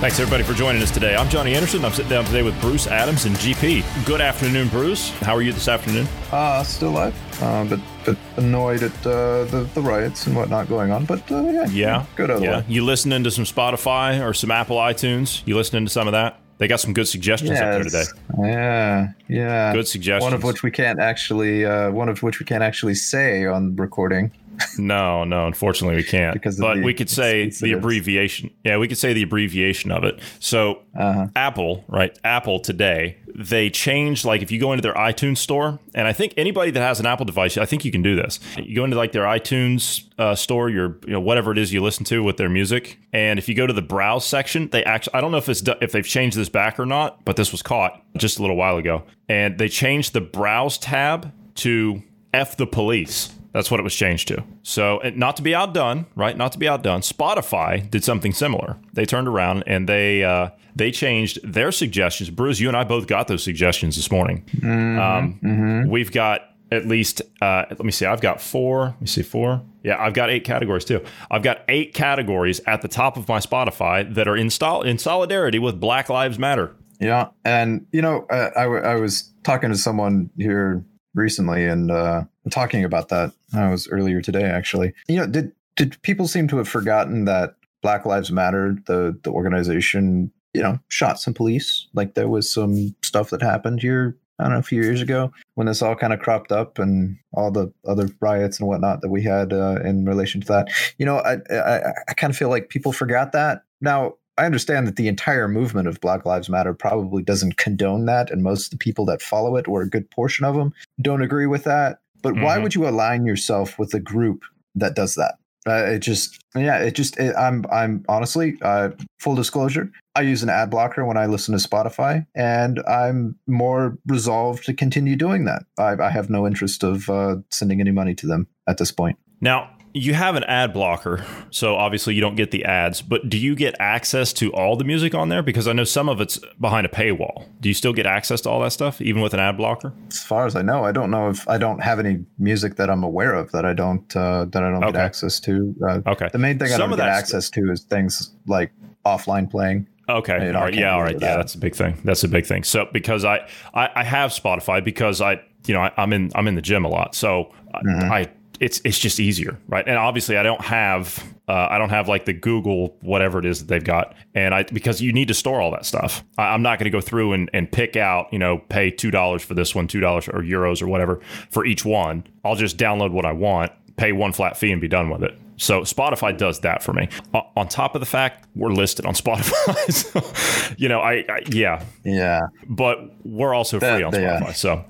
Thanks everybody for joining us today. I'm Johnny Anderson. I'm sitting down today with Bruce Adams and GP. Good afternoon, Bruce. How are you this afternoon? Uh, still alive, uh, but, but annoyed at uh, the, the riots and whatnot going on. But uh, yeah, Yeah. good otherwise. Yeah. You listening to some Spotify or some Apple iTunes? You listening to some of that? They got some good suggestions up there today. Yeah, yeah. Good suggestions. One of which we can't actually, uh, one of which we can't actually say on recording. No, no, unfortunately we can't. Because but the- we could say it's- the abbreviation. Yeah, we could say the abbreviation of it. So Uh-huh. Apple, right? Apple today, they changed like if you go into their iTunes store, and I think anybody that has an Apple device, I think you can do this. You go into like their iTunes uh, store, your you know whatever it is you listen to with their music, and if you go to the browse section, they actually I don't know if it's if they've changed this back or not, but this was caught just a little while ago, and they changed the browse tab to F the police. That's what it was changed to. So, and not to be outdone, right? Not to be outdone. Spotify did something similar. They turned around and they uh, they changed their suggestions. Bruce, you and I both got those suggestions this morning. um, We've got at least. Uh, let me see. I've got four. Let me see. Four. Yeah, I've got eight categories too. I've got eight categories at the top of my Spotify that are in, stol- in solidarity with Black Lives Matter. Yeah, and you know, uh, I, w- I was talking to someone here recently and uh, talking about that. I was earlier today, actually. You know, did did people seem to have forgotten that Black Lives Matter, the the organization, you know, shot some police? Like there was some stuff that happened here. I don't know, a few years ago when this all kind of cropped up and all the other riots and whatnot that we had uh, in relation to that. You know, I, I, I kind of feel like people forgot that. Now, I understand that the entire movement of Black Lives Matter probably doesn't condone that, and most of the people that follow it, or a good portion of them, don't agree with that. But why Mhm. would you align yourself with a group that does that? Uh, it just, yeah, it just. It, I'm, I'm honestly, uh, full disclosure, I use an ad blocker when I listen to Spotify, and I'm more resolved to continue doing that. I, I have no interest of uh, sending any money to them at this point. Now, you have an ad blocker, so obviously you don't get the ads, but do you get access to all the music on there? Because I know some of it's behind a paywall. Do you still get access to all that stuff, even with an ad blocker? As far as I know, I don't know if I don't have any music that I'm aware of that I don't uh, that I don't Okay. get access to. Uh, Okay. the main thing I don't get access to is things like offline playing. Okay. You know, all right. Yeah. All right. that. Yeah. That's a big thing. That's a big thing. So because I I, I have Spotify because I you know I, I'm in I'm in the gym a lot, so I- Mhm. I it's it's just easier, right? And obviously I don't have uh, I don't have like the Google whatever it is that they've got, and I because you need to store all that stuff. I, I'm not going to go through and, and pick out you know pay two dollars for this one, two dollars or euros or whatever for each one. I'll just download what I want, pay one flat fee, and be done with it. So Spotify does that for me. O- on top of the fact we're listed on Spotify, so, you know, I, I yeah, Yeah, but we're also free That- on yeah. Spotify. So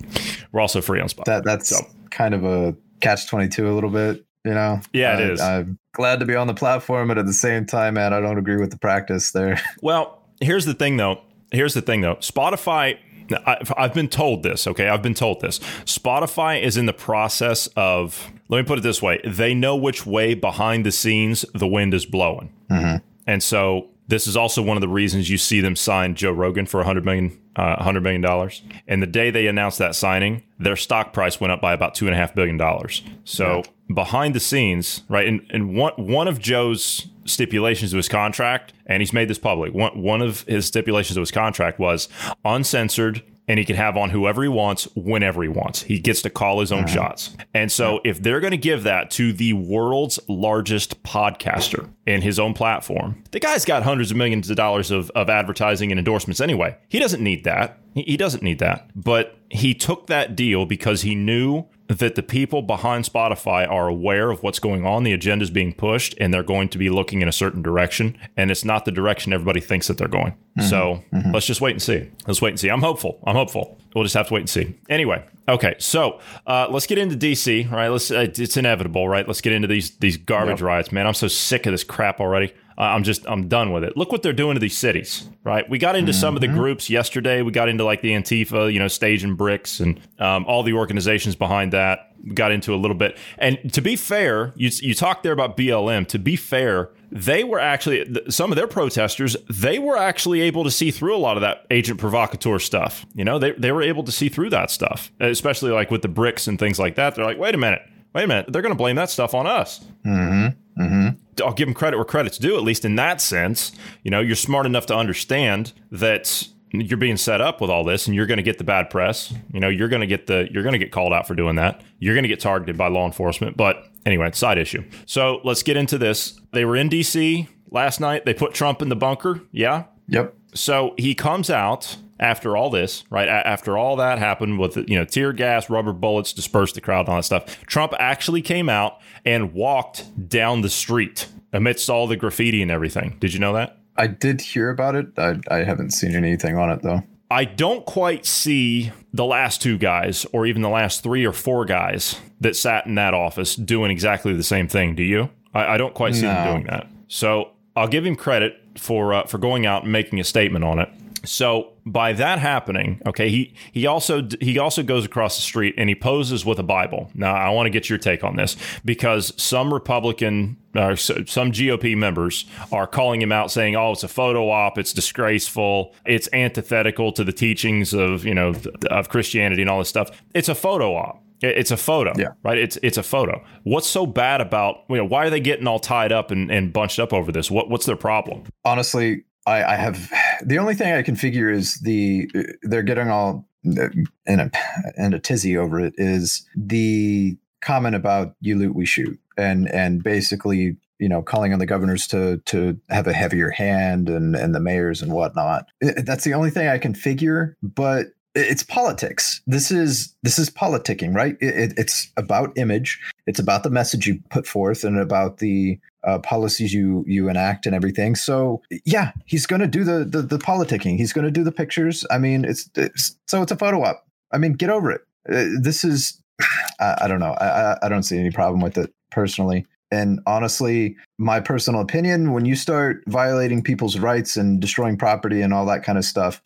we're also free on Spotify. that that's So- kind of a catch twenty two a little bit. You know. Yeah, it I, is. I'm glad to be on the platform, but at the same time, man, I don't agree with the practice there. Well, here's the thing, though. Here's the thing, though. Spotify. I've, I've been told this. Okay, I've been told this. Spotify is in the process of. Let me put it this way: they know which way behind the scenes the wind is blowing, mm-hmm. and so this is also one of the reasons you see them sign Joe Rogan for 100 million, uh, 100 million dollars. And the day they announced that signing, their stock price went up by about two and a half billion dollars. So behind the scenes, right? And and one one of Joe's stipulations to his contract, and he's made this public. One one of his stipulations to his contract was uncensored. And he can have on whoever he wants, whenever he wants. He gets to call his own shots. And so, if they're going to give that to the world's largest podcaster in his own platform, the guy's got hundreds of millions of dollars of, of advertising and endorsements anyway. He doesn't need that. He, he doesn't need that. But he took that deal because he knew that the people behind Spotify are aware of what's going on. The agenda is being pushed, and they're going to be looking in a certain direction, and it's not the direction everybody thinks that they're going. So let's just wait and see. Let's wait and see. I'm hopeful. I'm hopeful. We'll just have to wait and see. Anyway, okay. So uh, let's get into DC. Right? Let's. Uh, it's inevitable, right? Let's get into these these garbage Yep. riots, man. I'm so sick of this crap already. I'm just I'm done with it. Look what they're doing to these cities, right? We got into mm-hmm. some of the mm-hmm. groups yesterday. We got into like the Antifa, you know, Stage and Bricks, and um, all the organizations behind that. We got into a little bit. And to be fair, you you talked there about BLM. To be fair, they were actually some of their protesters they were actually able to see through a lot of that agent provocateur stuff you know they, they were able to see through that stuff especially like with the bricks and things like that they're like wait a minute wait a minute they're going to blame that stuff on us mm-hmm. Mm-hmm. I'll give them credit where credit's due at least in that sense. You know you're smart enough to understand that you're being set up with all this and you're going to get the bad press. You know you're going to get the you're going to get called out for doing that. You're going to get targeted by law enforcement. But anyway side issue. So let's get into this. They were in dc last night. They put trump in the bunker. Yeah? Yep. So he comes out after all this right after all that happened with you know tear gas rubber bullets dispersed the crowd and all that stuff trump actually came out and walked down the street amidst all the graffiti and everything did you know that I did hear about it. I, I haven't seen anything on it though. I don't quite see the last two guys, or even the last three or four guys that sat in that office doing exactly the same thing. Do you? I, I don't quite see no. them doing that. So I'll give him credit for uh, for going out and making a statement on it. So by that happening, okay, he he also he also goes across the street and he poses with a Bible. Now I want to get your take on this because some Republican uh, some GOP members are calling him out, saying, "Oh, it's a photo op. It's disgraceful. It's antithetical to the teachings of you know of Christianity and all this stuff. It's a photo op." It's a photo, yeah. right? It's it's a photo. What's so bad about you know why are they getting all tied up and, and bunched up over this? What what's their problem? Honestly, I, I have the only thing I can figure is the they're getting all uh, in a in a tizzy over it is the comment about you loot we shoot. And and basically you know calling on the governors to to have a heavier hand and and the mayors and whatnot. That's the only thing i can figure but it's politics. This is this is politicking right? It, it's about image. It's about the message you put forth and about the uh, policies you you enact and everything. So yeah, he's going to do the, the, the politicking. He's going to do the pictures. I mean, it's, it's, so it's a photo op. I mean, get over it. Uh, this is I, I don't know. I I don't see any problem with it personally. And honestly, my personal opinion, when you start violating people's rights and destroying property and all that kind of stuff,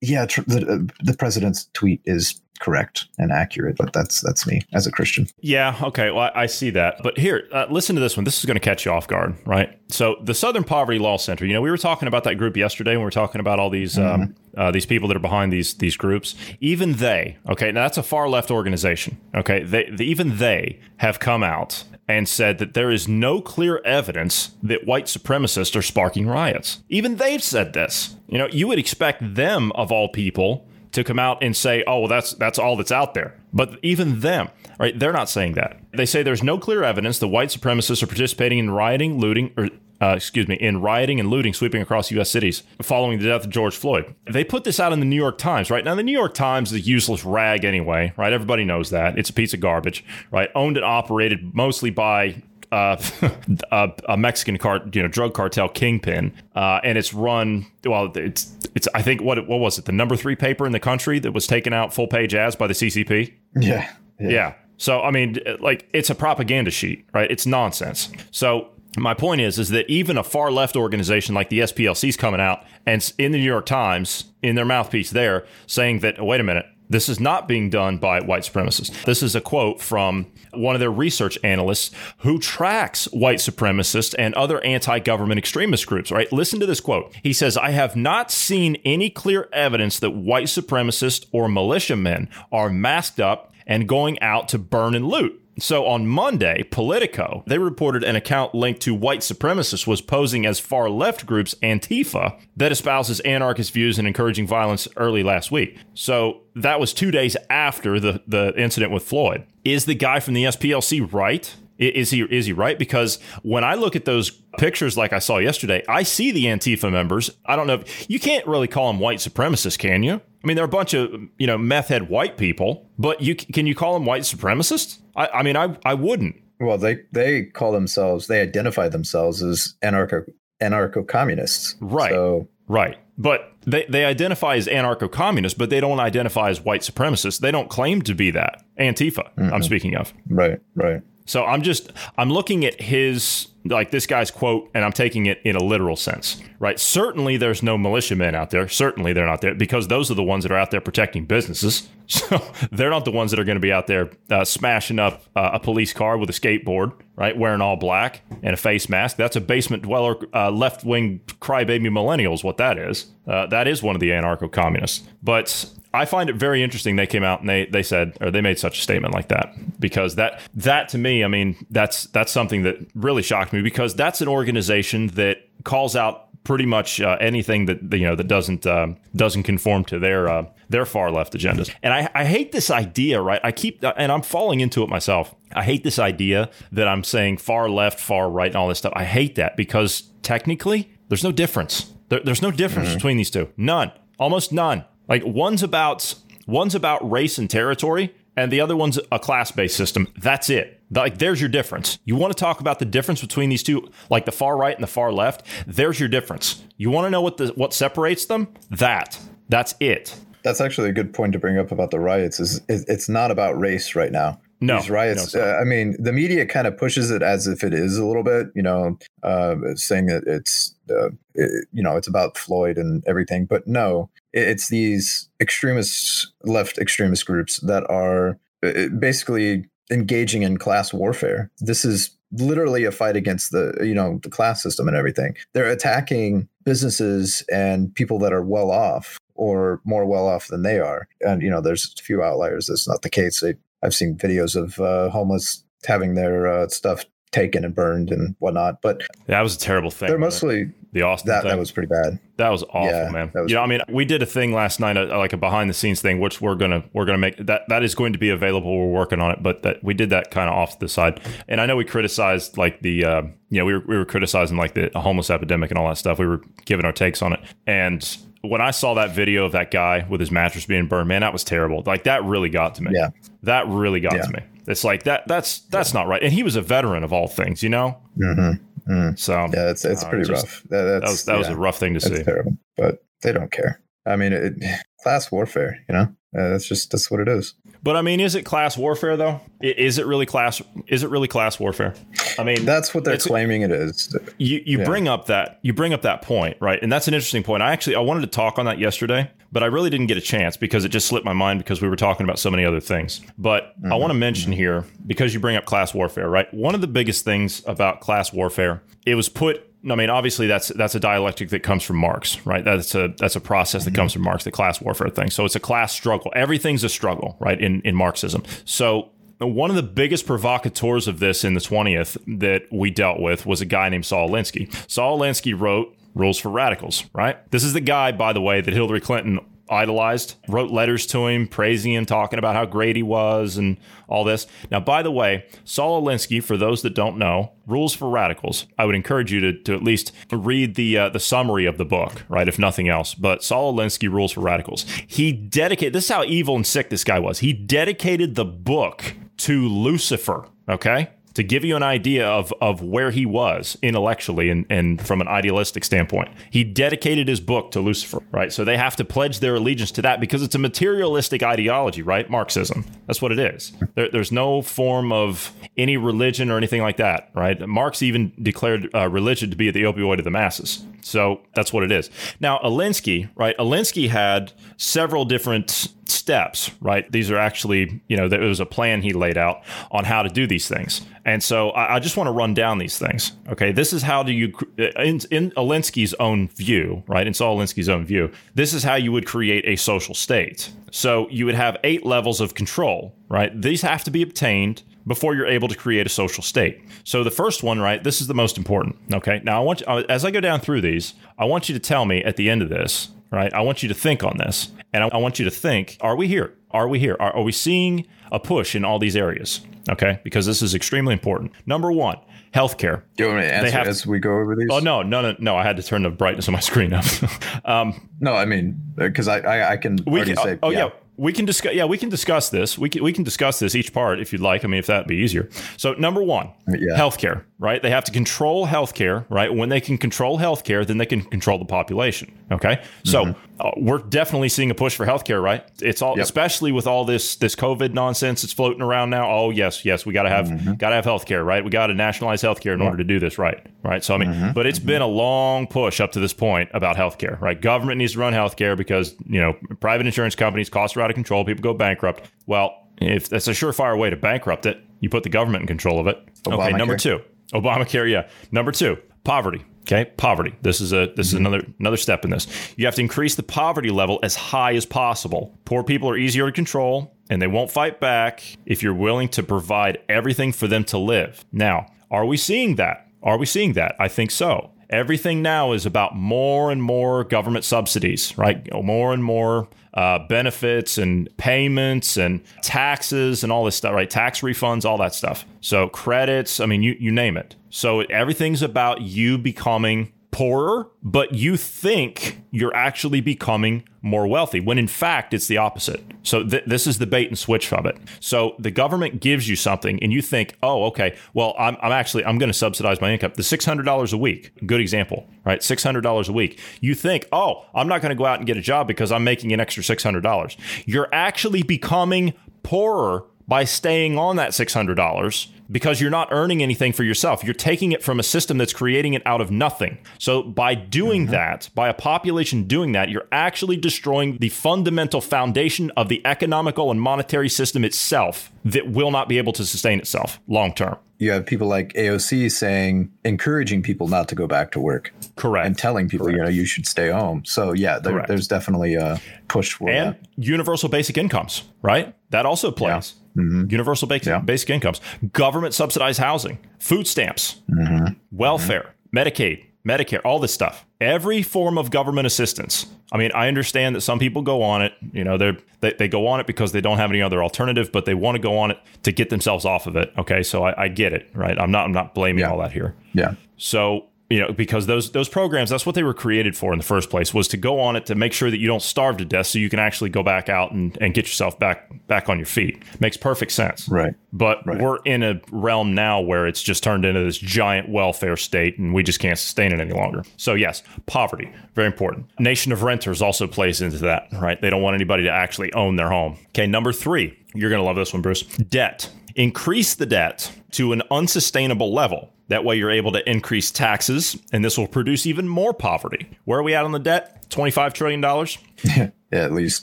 yeah, tr- the, uh, the president's tweet is correct and accurate but that's that's me as a christian yeah okay well i, see that but here uh, listen to this one this is going to catch you off guard right so the southern poverty law center you know we were talking about that group yesterday and we were talking about all these um, mm-hmm. um, uh, these people that are behind these these groups even they okay now that's a far left organization okay they, they even they have come out and said that there is no clear evidence that white supremacists are sparking riots. Even they've said this. You know, you would expect them, of all people, to come out and say, "Oh, well, that's that's all that's out there." But even them, right? They're not saying that. They say there's no clear evidence that white supremacists are participating in rioting, looting, or uh, excuse me, in rioting and looting sweeping across U.S. cities following the death of George Floyd. They put this out in the New York Times, right? Now, the New York Times is a useless rag anyway, right? Everybody knows that. It's a piece of garbage, right? Owned and operated mostly by uh, a, a, Mexican car, you know, drug cartel kingpin, uh, and it's run. Well, it's it's. I think what what was it? The number three paper in the country that was taken out full page ads by the CCP. Yeah, yeah. yeah. So I mean, like, it's a propaganda sheet, right? It's nonsense. So my point is is that even a far left organization like the SPLC is coming out and in the New York Times in their mouthpiece there saying that wait a minute this is not being done by white supremacists. This is a quote from one of their research analysts who tracks white supremacists and other anti government extremist groups, right? Listen to this quote. He says, I have not seen any clear evidence that white supremacists or militiamen are masked up and going out to burn and loot. So on Monday, Politico, they reported an account linked to white supremacists was posing as far left groups Antifa that espouses anarchist views and encouraging violence early last week. So that was two days after the, the incident with Floyd. Is the guy from the SPLC right? Is he is he right? Because when I look at those pictures like I saw yesterday, I see the Antifa members. I don't know. If, you can't really call them white supremacists, can you? I mean, they're a bunch of you know meth head white people, but you can you call them white supremacists? I, I mean, I I wouldn't. Well, they they call themselves they identify themselves as anarcho anarcho communists. Right. So right. But they, they identify as anarcho communists, but they don't identify as white supremacists. They don't claim to be that. Antifa, mm-hmm. I'm speaking of. Right, right. So I'm just I'm looking at his like this guy's quote and I'm taking it in a literal sense, right? Certainly there's no militiamen out there. Certainly they're not there because those are the ones that are out there protecting businesses. So they're not the ones that are going to be out there uh, smashing up uh, a police car with a skateboard, right? Wearing all black and a face mask. That's a basement dweller, uh, left wing crybaby millennials, what that is. Uh, that is one of the anarcho communists. But I find it very interesting they came out and they they said or they made such a statement like that because that that to me I mean that's that's something that really shocked me because that's an organization that calls out pretty much uh, anything that you know that doesn't uh, doesn't conform to their uh, their far left agendas. And I, I hate this idea, right? I keep and I'm falling into it myself. I hate this idea that I'm saying far left, far right, and all this stuff. I hate that because technically there's no difference. There, there's no difference mm-hmm. between these two. None. Almost none. Like one's about one's about race and territory, and the other one's a class-based system. That's it. Like there's your difference. You want to talk about the difference between these two, like the far right and the far left? There's your difference. You want to know what the what separates them? That. That's it. That's actually a good point to bring up about the riots. Is it's not about race right now. No, these riots. No, uh, I mean, the media kind of pushes it as if it is a little bit, you know, uh, saying that it's, uh, it, you know, it's about Floyd and everything. But no, it's these extremist left extremist groups that are uh, basically engaging in class warfare. This is literally a fight against the you know the class system and everything. They're attacking businesses and people that are well off or more well off than they are. And you know, there's a few outliers. That's not the case. They I've seen videos of uh, homeless having their uh, stuff taken and burned and whatnot. But that was a terrible thing. They're mostly the Austin. That thing. that was pretty bad. That was awful, yeah, man. Was you know, I mean, we did a thing last night, uh, like a behind the scenes thing, which we're gonna we're gonna make that that is going to be available. We're working on it, but that we did that kind of off the side. And I know we criticized like the uh, you know we were we were criticizing like the homeless epidemic and all that stuff. We were giving our takes on it, and when I saw that video of that guy with his mattress being burned, man, that was terrible. Like that really got to me. Yeah. That really got yeah. to me. It's like that. That's that's yeah. not right. And he was a veteran of all things, you know. Mm-hmm. Mm. So yeah, it's it's uh, pretty just, rough. That, that was that yeah, was a rough thing to see. Terrible, but they don't care. I mean, it, class warfare. You know, uh, that's just that's what it is. But I mean, is it class warfare though? Is it really class? Is it really class warfare? I mean, that's what they're claiming it is. You you yeah. bring up that you bring up that point, right? And that's an interesting point. I actually I wanted to talk on that yesterday, but I really didn't get a chance because it just slipped my mind because we were talking about so many other things. But mm-hmm. I want to mention mm-hmm. here because you bring up class warfare, right? One of the biggest things about class warfare, it was put I mean, obviously that's that's a dialectic that comes from Marx, right? That's a that's a process that mm-hmm. comes from Marx, the class warfare thing. So it's a class struggle. Everything's a struggle, right? In in Marxism. So one of the biggest provocateurs of this in the 20th that we dealt with was a guy named Saul Alinsky. Saul Alinsky wrote Rules for Radicals, right? This is the guy, by the way, that Hillary Clinton idolized, wrote letters to him, praising him, talking about how great he was and all this. Now, by the way, Saul Alinsky, for those that don't know, Rules for Radicals. I would encourage you to, to at least read the uh, the summary of the book, right? If nothing else. But Saul Alinsky, Rules for Radicals. He dedicated, this is how evil and sick this guy was. He dedicated the book to Lucifer, okay? To give you an idea of, of where he was intellectually and, and from an idealistic standpoint. He dedicated his book to Lucifer, right? So they have to pledge their allegiance to that because it's a materialistic ideology, right? Marxism. That's what it is. There, there's no form of any religion or anything like that, right? Marx even declared uh, religion to be the opioid of the masses. So that's what it is. Now, Alinsky, right? Alinsky had several different steps, right? These are actually, you know, there was a plan he laid out on how to do these things. And so I, I just want to run down these things. Okay. This is how do you, uh, in, in Alinsky's own view, right? In Saul Alinsky's own view, this is how you would create a social state. So you would have eight levels of control, right? These have to be obtained before you're able to create a social state. So the first one, right? This is the most important. Okay. Now I want you, as I go down through these, I want you to tell me at the end of this, right? I want you to think on this. And I, want you to think are we here? Are we here? Are, are we seeing a push in all these areas? Okay. Because this is extremely important. Number one, healthcare. Do you want me to answer have, as we go over these? Oh no, no, no, no! I had to turn the brightness of my screen up. um, no, I mean because I, I, I can we can, say oh yeah. yeah. We can discuss. Yeah, we can discuss this. We can we can discuss this each part if you'd like. I mean, if that'd be easier. So, number one, yeah. healthcare. Right? They have to control healthcare, right? When they can control healthcare, then they can control the population. Okay, so mm-hmm. uh, we're definitely seeing a push for healthcare, right? It's all, yep. especially with all this this COVID nonsense that's floating around now. Oh yes, yes, we got to have mm-hmm. got to have healthcare, right? We got to nationalize healthcare in order to do this, right? Right. So I mean, mm-hmm. but it's been a long push up to this point about healthcare, right? Government needs to run healthcare because you know private insurance companies costs are out of control, people go bankrupt. Well, if that's a surefire way to bankrupt it, you put the government in control of it. Okay, number two, Obamacare. Yeah, number two, poverty. Okay, poverty. This is a this mm-hmm. is another another step in this. You have to increase the poverty level as high as possible. Poor people are easier to control, and they won't fight back if you're willing to provide everything for them to live. Now, are we seeing that? Are we seeing that? I think so. Everything now is about more and more government subsidies, right? More and more uh, benefits and payments and taxes and all this stuff, right? Tax refunds, all that stuff. So credits, I mean, you, you name it. So everything's about you becoming poorer, but you think you're actually becoming more wealthy when in fact it's the opposite. So th- this is the bait and switch of it. So the government gives you something and you think, oh, okay, well, I'm, I'm actually, I'm going to subsidize my income. The $600 a week, good example, right? $600 a week. You think, oh, I'm not going to go out and get a job because I'm making an extra $600. You're actually becoming poorer by staying on that $600 because you're not earning anything for yourself. You're taking it from a system that's creating it out of nothing. So, by doing mm-hmm. that, by a population doing that, you're actually destroying the fundamental foundation of the economical and monetary system itself that will not be able to sustain itself long term. You have people like AOC saying, encouraging people not to go back to work. Correct. And telling people, Correct. you know, you should stay home. So, yeah, there, there's definitely a push for and that. universal basic incomes, right? That also plays. Yeah mm-hmm. universal basic, yeah. basic incomes, government subsidized housing, food stamps, mm-hmm. welfare. Medicaid, Medicare, all this stuff. Every form of government assistance. I mean, I understand that some people go on it. You know, they they go on it because they don't have any other alternative, but they want to go on it to get themselves off of it. Okay, so I, I get it, right? I'm not I'm not blaming yeah. all that here. Yeah. So you know because those those programs that's what they were created for in the first place was to go on it to make sure that you don't starve to death so you can actually go back out and, and get yourself back back on your feet. Makes perfect sense. Right. But right. we're in a realm now where it's just turned into this giant welfare state and we just can't sustain it any longer. So yes poverty very important. Nation of renters also plays into that right? They don't want anybody to actually own their home. Okay number three you're going to love this one bruce. Debt. Increase the debt to an unsustainable level that way, you're able to increase taxes, and this will produce even more poverty. Where are we at on the debt? $25 trillion? yeah, at least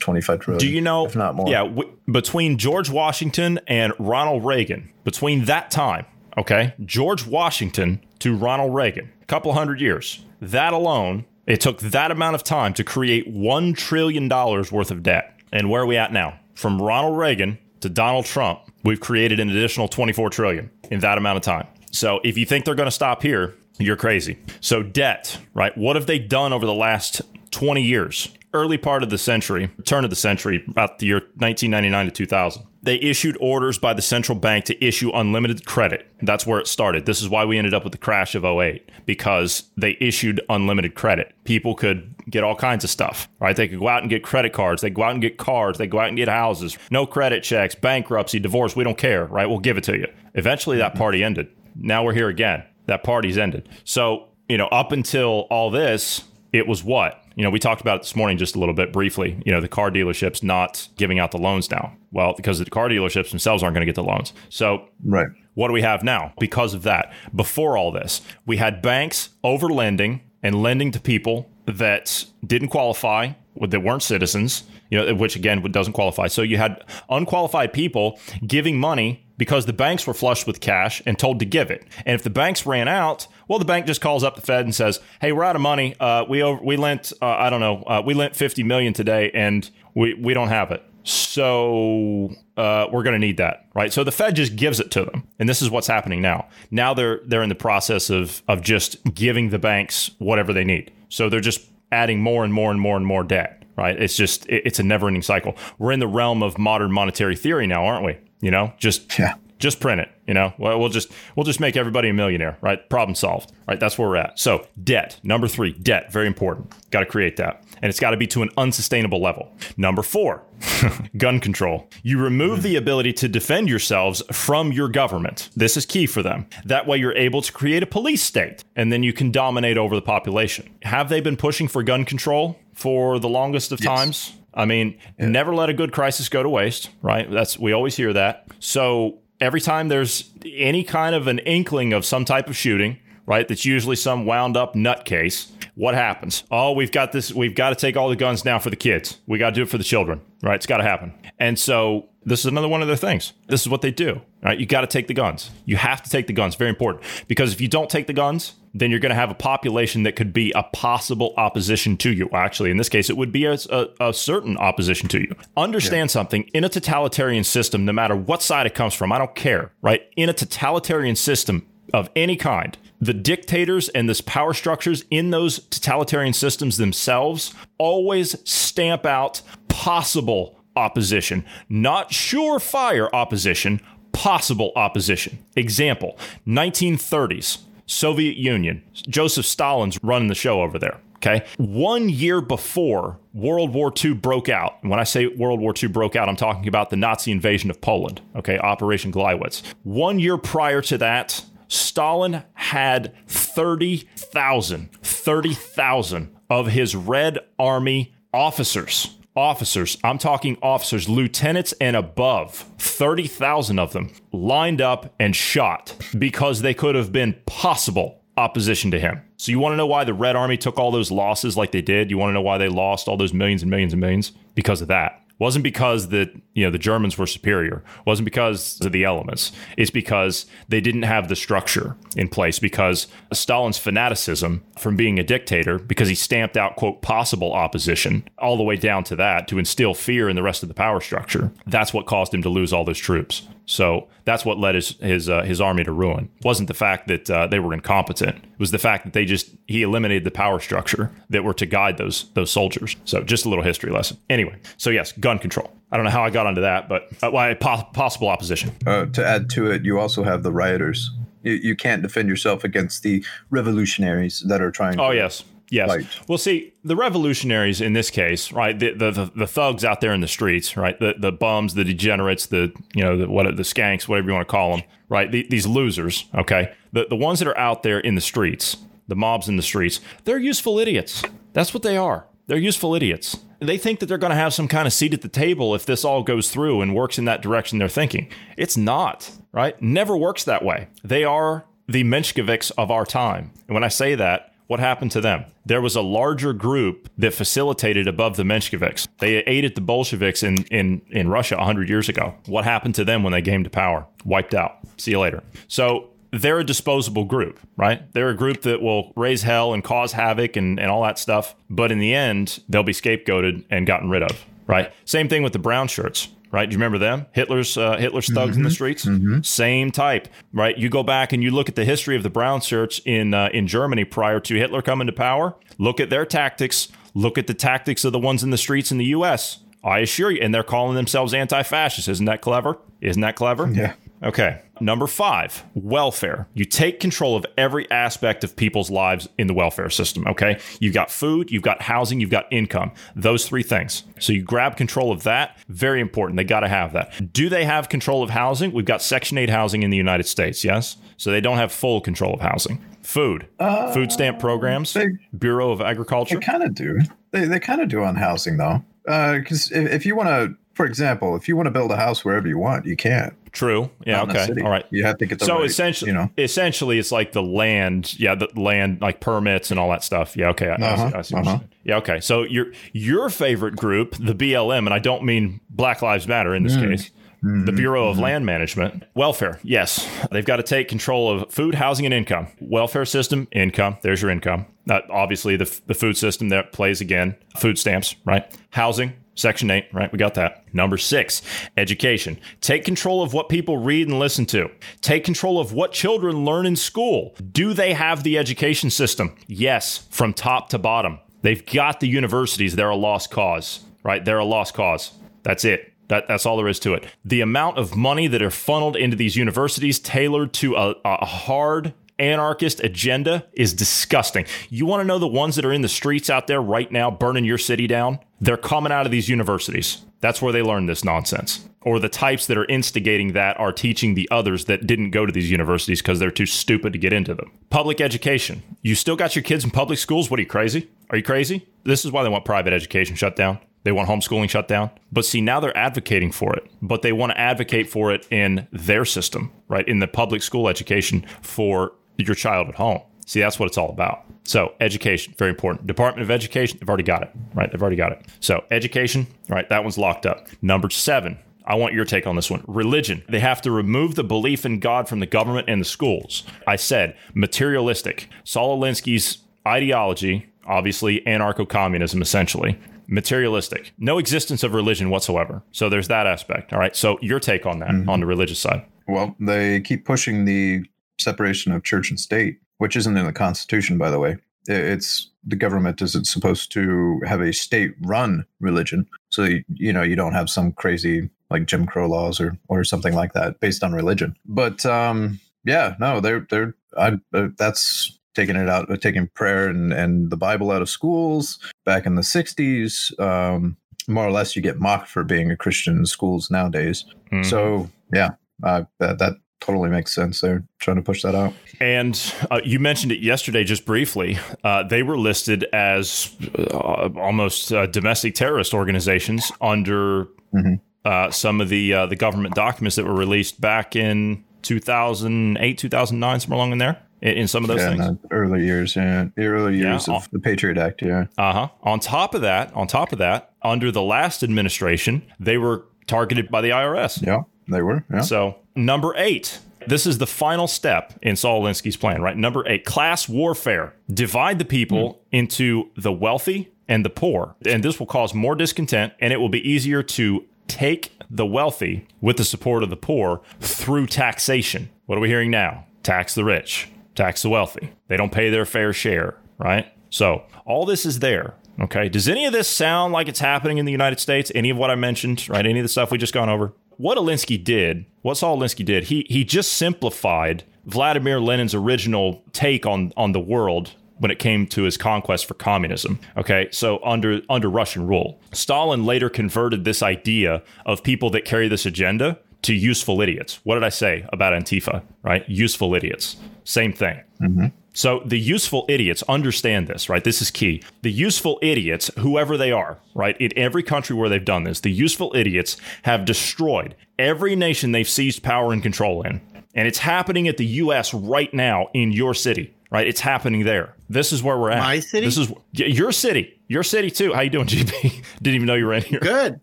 25 trillion. Do you know? If not more. Yeah, w- between George Washington and Ronald Reagan, between that time, okay, George Washington to Ronald Reagan, a couple hundred years, that alone, it took that amount of time to create $1 trillion worth of debt. And where are we at now? From Ronald Reagan to Donald Trump, we've created an additional 24 trillion in that amount of time. So if you think they're going to stop here, you're crazy. So debt, right? What have they done over the last 20 years? Early part of the century, turn of the century, about the year 1999 to 2000. They issued orders by the central bank to issue unlimited credit. That's where it started. This is why we ended up with the crash of 08 because they issued unlimited credit. People could get all kinds of stuff, right? They could go out and get credit cards. They go out and get cars. They go out and get houses. No credit checks, bankruptcy, divorce. We don't care, right? We'll give it to you. Eventually, that party ended now we're here again. That party's ended. So, you know, up until all this, it was what? You know, we talked about it this morning just a little bit briefly. You know, the car dealerships not giving out the loans now. Well, because the car dealerships themselves aren't going to get the loans. So, right. What do we have now because of that? Before all this, we had banks over lending and lending to people that didn't qualify, that weren't citizens, you know, which again doesn't qualify. So you had unqualified people giving money because the banks were flushed with cash and told to give it. And if the banks ran out, well, the bank just calls up the Fed and says, "Hey, we're out of money. Uh, we over, we lent uh, I don't know uh, we lent fifty million today, and we we don't have it. So uh, we're going to need that, right? So the Fed just gives it to them, and this is what's happening now. Now they're they're in the process of of just giving the banks whatever they need. So they're just adding more and more and more and more debt right? It's just it's a never ending cycle. We're in the realm of modern monetary theory now, aren't we? You know, just yeah. just print it. You know, well, we'll just we'll just make everybody a millionaire, right? Problem solved, right? That's where we're at. So debt, number three, debt, very important. Got to create that, and it's got to be to an unsustainable level. Number four, gun control. You remove the ability to defend yourselves from your government. This is key for them. That way, you're able to create a police state, and then you can dominate over the population. Have they been pushing for gun control for the longest of times? I mean, never let a good crisis go to waste, right? That's we always hear that. So every time there's any kind of an inkling of some type of shooting, right? That's usually some wound up nutcase. What happens? Oh, we've got this. We've got to take all the guns now for the kids. We got to do it for the children, right? It's got to happen. And so this is another one of their things. This is what they do, right? You got to take the guns. You have to take the guns. Very important because if you don't take the guns, then you're going to have a population that could be a possible opposition to you. Actually, in this case, it would be a, a, a certain opposition to you. Understand something in a totalitarian system, no matter what side it comes from, I don't care, right? In a totalitarian system of any kind, the dictators and this power structures in those totalitarian systems themselves always stamp out possible opposition, not surefire opposition, possible opposition. Example 1930s, Soviet Union. Joseph Stalin's running the show over there. Okay. One year before World War II broke out, when I say World War II broke out, I'm talking about the Nazi invasion of Poland. Okay. Operation Gleiwitz. One year prior to that, Stalin had 30,000, 30,000 of his Red Army officers. Officers, I'm talking officers, lieutenants and above, 30,000 of them lined up and shot because they could have been possible opposition to him. So you want to know why the Red Army took all those losses like they did? You want to know why they lost all those millions and millions and millions? Because of that wasn't because that you know the Germans were superior. wasn't because of the elements. It's because they didn't have the structure in place. Because Stalin's fanaticism from being a dictator, because he stamped out quote possible opposition all the way down to that to instill fear in the rest of the power structure. That's what caused him to lose all those troops. So that's what led his his uh, his army to ruin. It wasn't the fact that uh, they were incompetent. It was the fact that they just he eliminated the power structure that were to guide those those soldiers. So just a little history lesson. Anyway, so yes, gun control. I don't know how I got onto that, but uh, why po- possible opposition. Uh, to add to it, you also have the rioters. You, you can't defend yourself against the revolutionaries that are trying. Oh to, yes. Yes. Right. Well, see, the revolutionaries in this case, right? The, the the, the thugs out there in the streets, right? The the bums, the degenerates, the you know the what the skanks, whatever you want to call them, right? The, these losers, okay? The the ones that are out there in the streets, the mobs in the streets, they're useful idiots. That's what they are. They're useful idiots. They think that they're going to have some kind of seat at the table if this all goes through and works in that direction they're thinking. It's not, right? Never works that way. They are the Mensheviks of our time. And when I say that, what happened to them? There was a larger group that facilitated above the Mensheviks. They aided the Bolsheviks in, in, in Russia 100 years ago. What happened to them when they came to power? Wiped out. See you later. So they're a disposable group, right? They're a group that will raise hell and cause havoc and, and all that stuff. But in the end, they'll be scapegoated and gotten rid of, right? Same thing with the brown shirts right? Do you remember them? Hitler's uh, Hitler's thugs mm-hmm. in the streets. Mm-hmm. Same type, right? You go back and you look at the history of the brown shirts in uh, in Germany prior to Hitler coming to power. Look at their tactics. Look at the tactics of the ones in the streets in the U.S. I assure you, and they're calling themselves anti-fascist. Isn't that clever? Isn't that clever? Yeah. Okay. Number five, welfare. You take control of every aspect of people's lives in the welfare system. Okay. You've got food, you've got housing, you've got income. Those three things. So you grab control of that. Very important. They got to have that. Do they have control of housing? We've got Section 8 housing in the United States. Yes. So they don't have full control of housing. Food, uh, food stamp programs, they, Bureau of Agriculture. They kind of do. They, they kind of do on housing though. Because uh, if, if you want to, for example, if you want to build a house wherever you want, you can't. True. Yeah. okay. All right. You have to get the so right, essentially, you know, essentially, it's like the land. Yeah, the land like permits and all that stuff. Yeah. Okay. I, uh-huh, I see, I see uh-huh. Yeah. Okay. So your your favorite group, the BLM, and I don't mean Black Lives Matter in this mm. case. Mm-hmm. The Bureau of mm-hmm. Land Management. Welfare, yes. They've got to take control of food, housing, and income. Welfare system, income. There's your income. Uh, obviously, the, the food system that plays again, food stamps, right? Housing, Section 8, right? We got that. Number six, education. Take control of what people read and listen to. Take control of what children learn in school. Do they have the education system? Yes, from top to bottom. They've got the universities. They're a lost cause, right? They're a lost cause. That's it. That, that's all there is to it. The amount of money that are funneled into these universities tailored to a, a hard anarchist agenda is disgusting. You want to know the ones that are in the streets out there right now burning your city down? They're coming out of these universities. That's where they learn this nonsense. Or the types that are instigating that are teaching the others that didn't go to these universities because they're too stupid to get into them. Public education. You still got your kids in public schools? What are you crazy? Are you crazy? This is why they want private education shut down. They want homeschooling shut down. But see, now they're advocating for it, but they want to advocate for it in their system, right? In the public school education for your child at home. See, that's what it's all about. So, education, very important. Department of Education, they've already got it, right? They've already got it. So, education, right? That one's locked up. Number seven, I want your take on this one. Religion. They have to remove the belief in God from the government and the schools. I said materialistic. Saul Alinsky's ideology, obviously anarcho communism, essentially. Materialistic. No existence of religion whatsoever. So there's that aspect. All right. So your take on that, mm-hmm. on the religious side. Well, they keep pushing the separation of church and state, which isn't in the Constitution, by the way. It's the government isn't supposed to have a state-run religion, so you know you don't have some crazy like Jim Crow laws or or something like that based on religion. But um, yeah, no, they're they're I, uh, that's taking it out, taking prayer and and the Bible out of schools back in the '60s. Um, more or less, you get mocked for being a Christian in schools nowadays. Mm-hmm. So yeah, uh, that that totally makes sense. They're trying to push that out. And uh, you mentioned it yesterday, just briefly. Uh, they were listed as uh, almost uh, domestic terrorist organizations under mm-hmm. Uh, some of the uh, the government documents that were released back in 2008, 2009, somewhere along in there. In, in some of those yeah, things, early years, yeah, the early years yeah. of the Patriot Act, yeah. Uh huh. On top of that, on top of that, under the last administration, they were targeted by the IRS. Yeah, they were. Yeah. So Number eight. This is the final step in Saul Alinsky's plan, right? Number eight, class warfare. Divide the people mm. into the wealthy and the poor. And this will cause more discontent, and it will be easier to take the wealthy with the support of the poor through taxation. What are we hearing now? Tax the rich, tax the wealthy. They don't pay their fair share, right? So all this is there. Okay. Does any of this sound like it's happening in the United States? Any of what I mentioned, right? Any of the stuff we just gone over? What Alinsky did, what Saul Alinsky did, he he just simplified Vladimir Lenin's original take on on the world when it came to his conquest for communism. Okay, so under under Russian rule, Stalin later converted this idea of people that carry this agenda to useful idiots. What did I say about Antifa? Right, useful idiots. Same thing. Mm-hmm. So the useful idiots understand this, right? This is key. The useful idiots, whoever they are, right? In every country where they've done this, the useful idiots have destroyed every nation they've seized power and control in. And it's happening at the US right now in your city, right? It's happening there. This is where we're at. My city? This is your city. Your city too. How you doing, GP? Didn't even know you were in here. Good.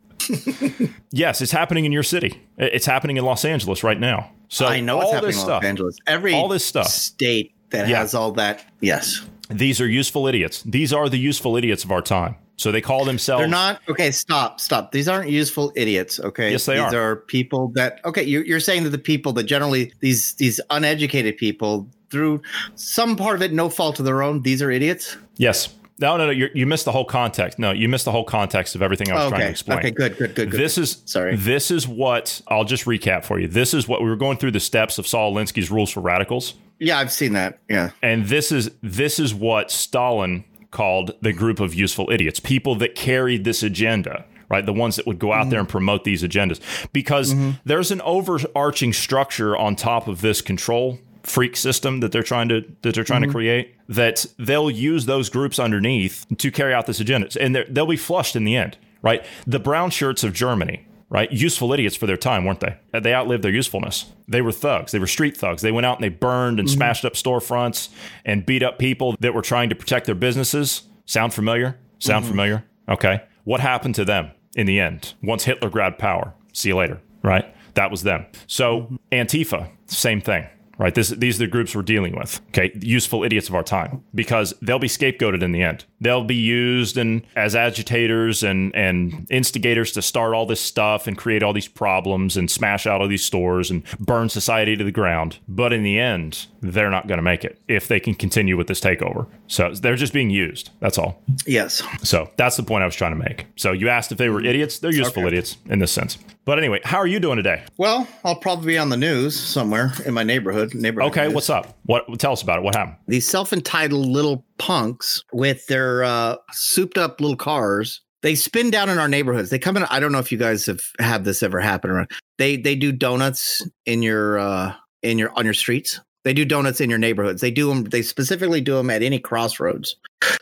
yes, it's happening in your city. It's happening in Los Angeles right now. So I know it's happening in Los stuff, Angeles. Every all this stuff, state that yeah. has all that. Yes. These are useful idiots. These are the useful idiots of our time. So they call themselves. They're not okay. Stop, stop. These aren't useful idiots. Okay. Yes, they these are. are people that. Okay, you're, you're saying that the people that generally these these uneducated people through some part of it, no fault of their own, these are idiots. Yes. No, no, no. you you missed the whole context. No, you missed the whole context of everything I was okay. trying to explain. Okay, good, good, good, good. This is sorry. This is what I'll just recap for you. This is what we were going through the steps of Saul Alinsky's rules for radicals. Yeah, I've seen that. Yeah. And this is this is what Stalin called the group of useful idiots, people that carried this agenda right? The ones that would go out mm-hmm. there and promote these agendas. Because mm-hmm. there's an overarching structure on top of this control freak system that they're trying to that they're trying mm-hmm. to create that they'll use those groups underneath to carry out this agenda and they'll be flushed in the end right the brown shirts of germany right? Useful idiots for their time, weren't they? They outlived their usefulness. They were thugs. They were street thugs. They went out and they burned and mm-hmm. smashed up storefronts and beat up people that were trying to protect their businesses. Sound familiar? Sound mm-hmm. familiar? Okay. What happened to them in the end? Once Hitler grabbed power, see you later, right? That was them. So mm-hmm. Antifa, same thing right? This, these are the groups we're dealing with. Okay, useful idiots of our time because they'll be scapegoated in the end. They'll be used and as agitators and and instigators to start all this stuff and create all these problems and smash out all these stores and burn society to the ground. But in the end, they're not going to make it if they can continue with this takeover. So they're just being used. That's all. Yes. So that's the point I was trying to make. So you asked if they were idiots. They're useful Okay. idiots in this sense. But anyway, how are you doing today? Well, I'll probably be on the news somewhere in my neighborhood. Neighborhood. Okay, news. what's up? What tell us about it? What happened? these self-entitled little punks with their uh, souped up little cars. They spin down in our neighborhoods. They come in i don't know if you guys have had this ever happen around. They they do donuts in your uh in your on your streets. They do donuts in your neighborhoods. They do them they specifically do them at any crossroads.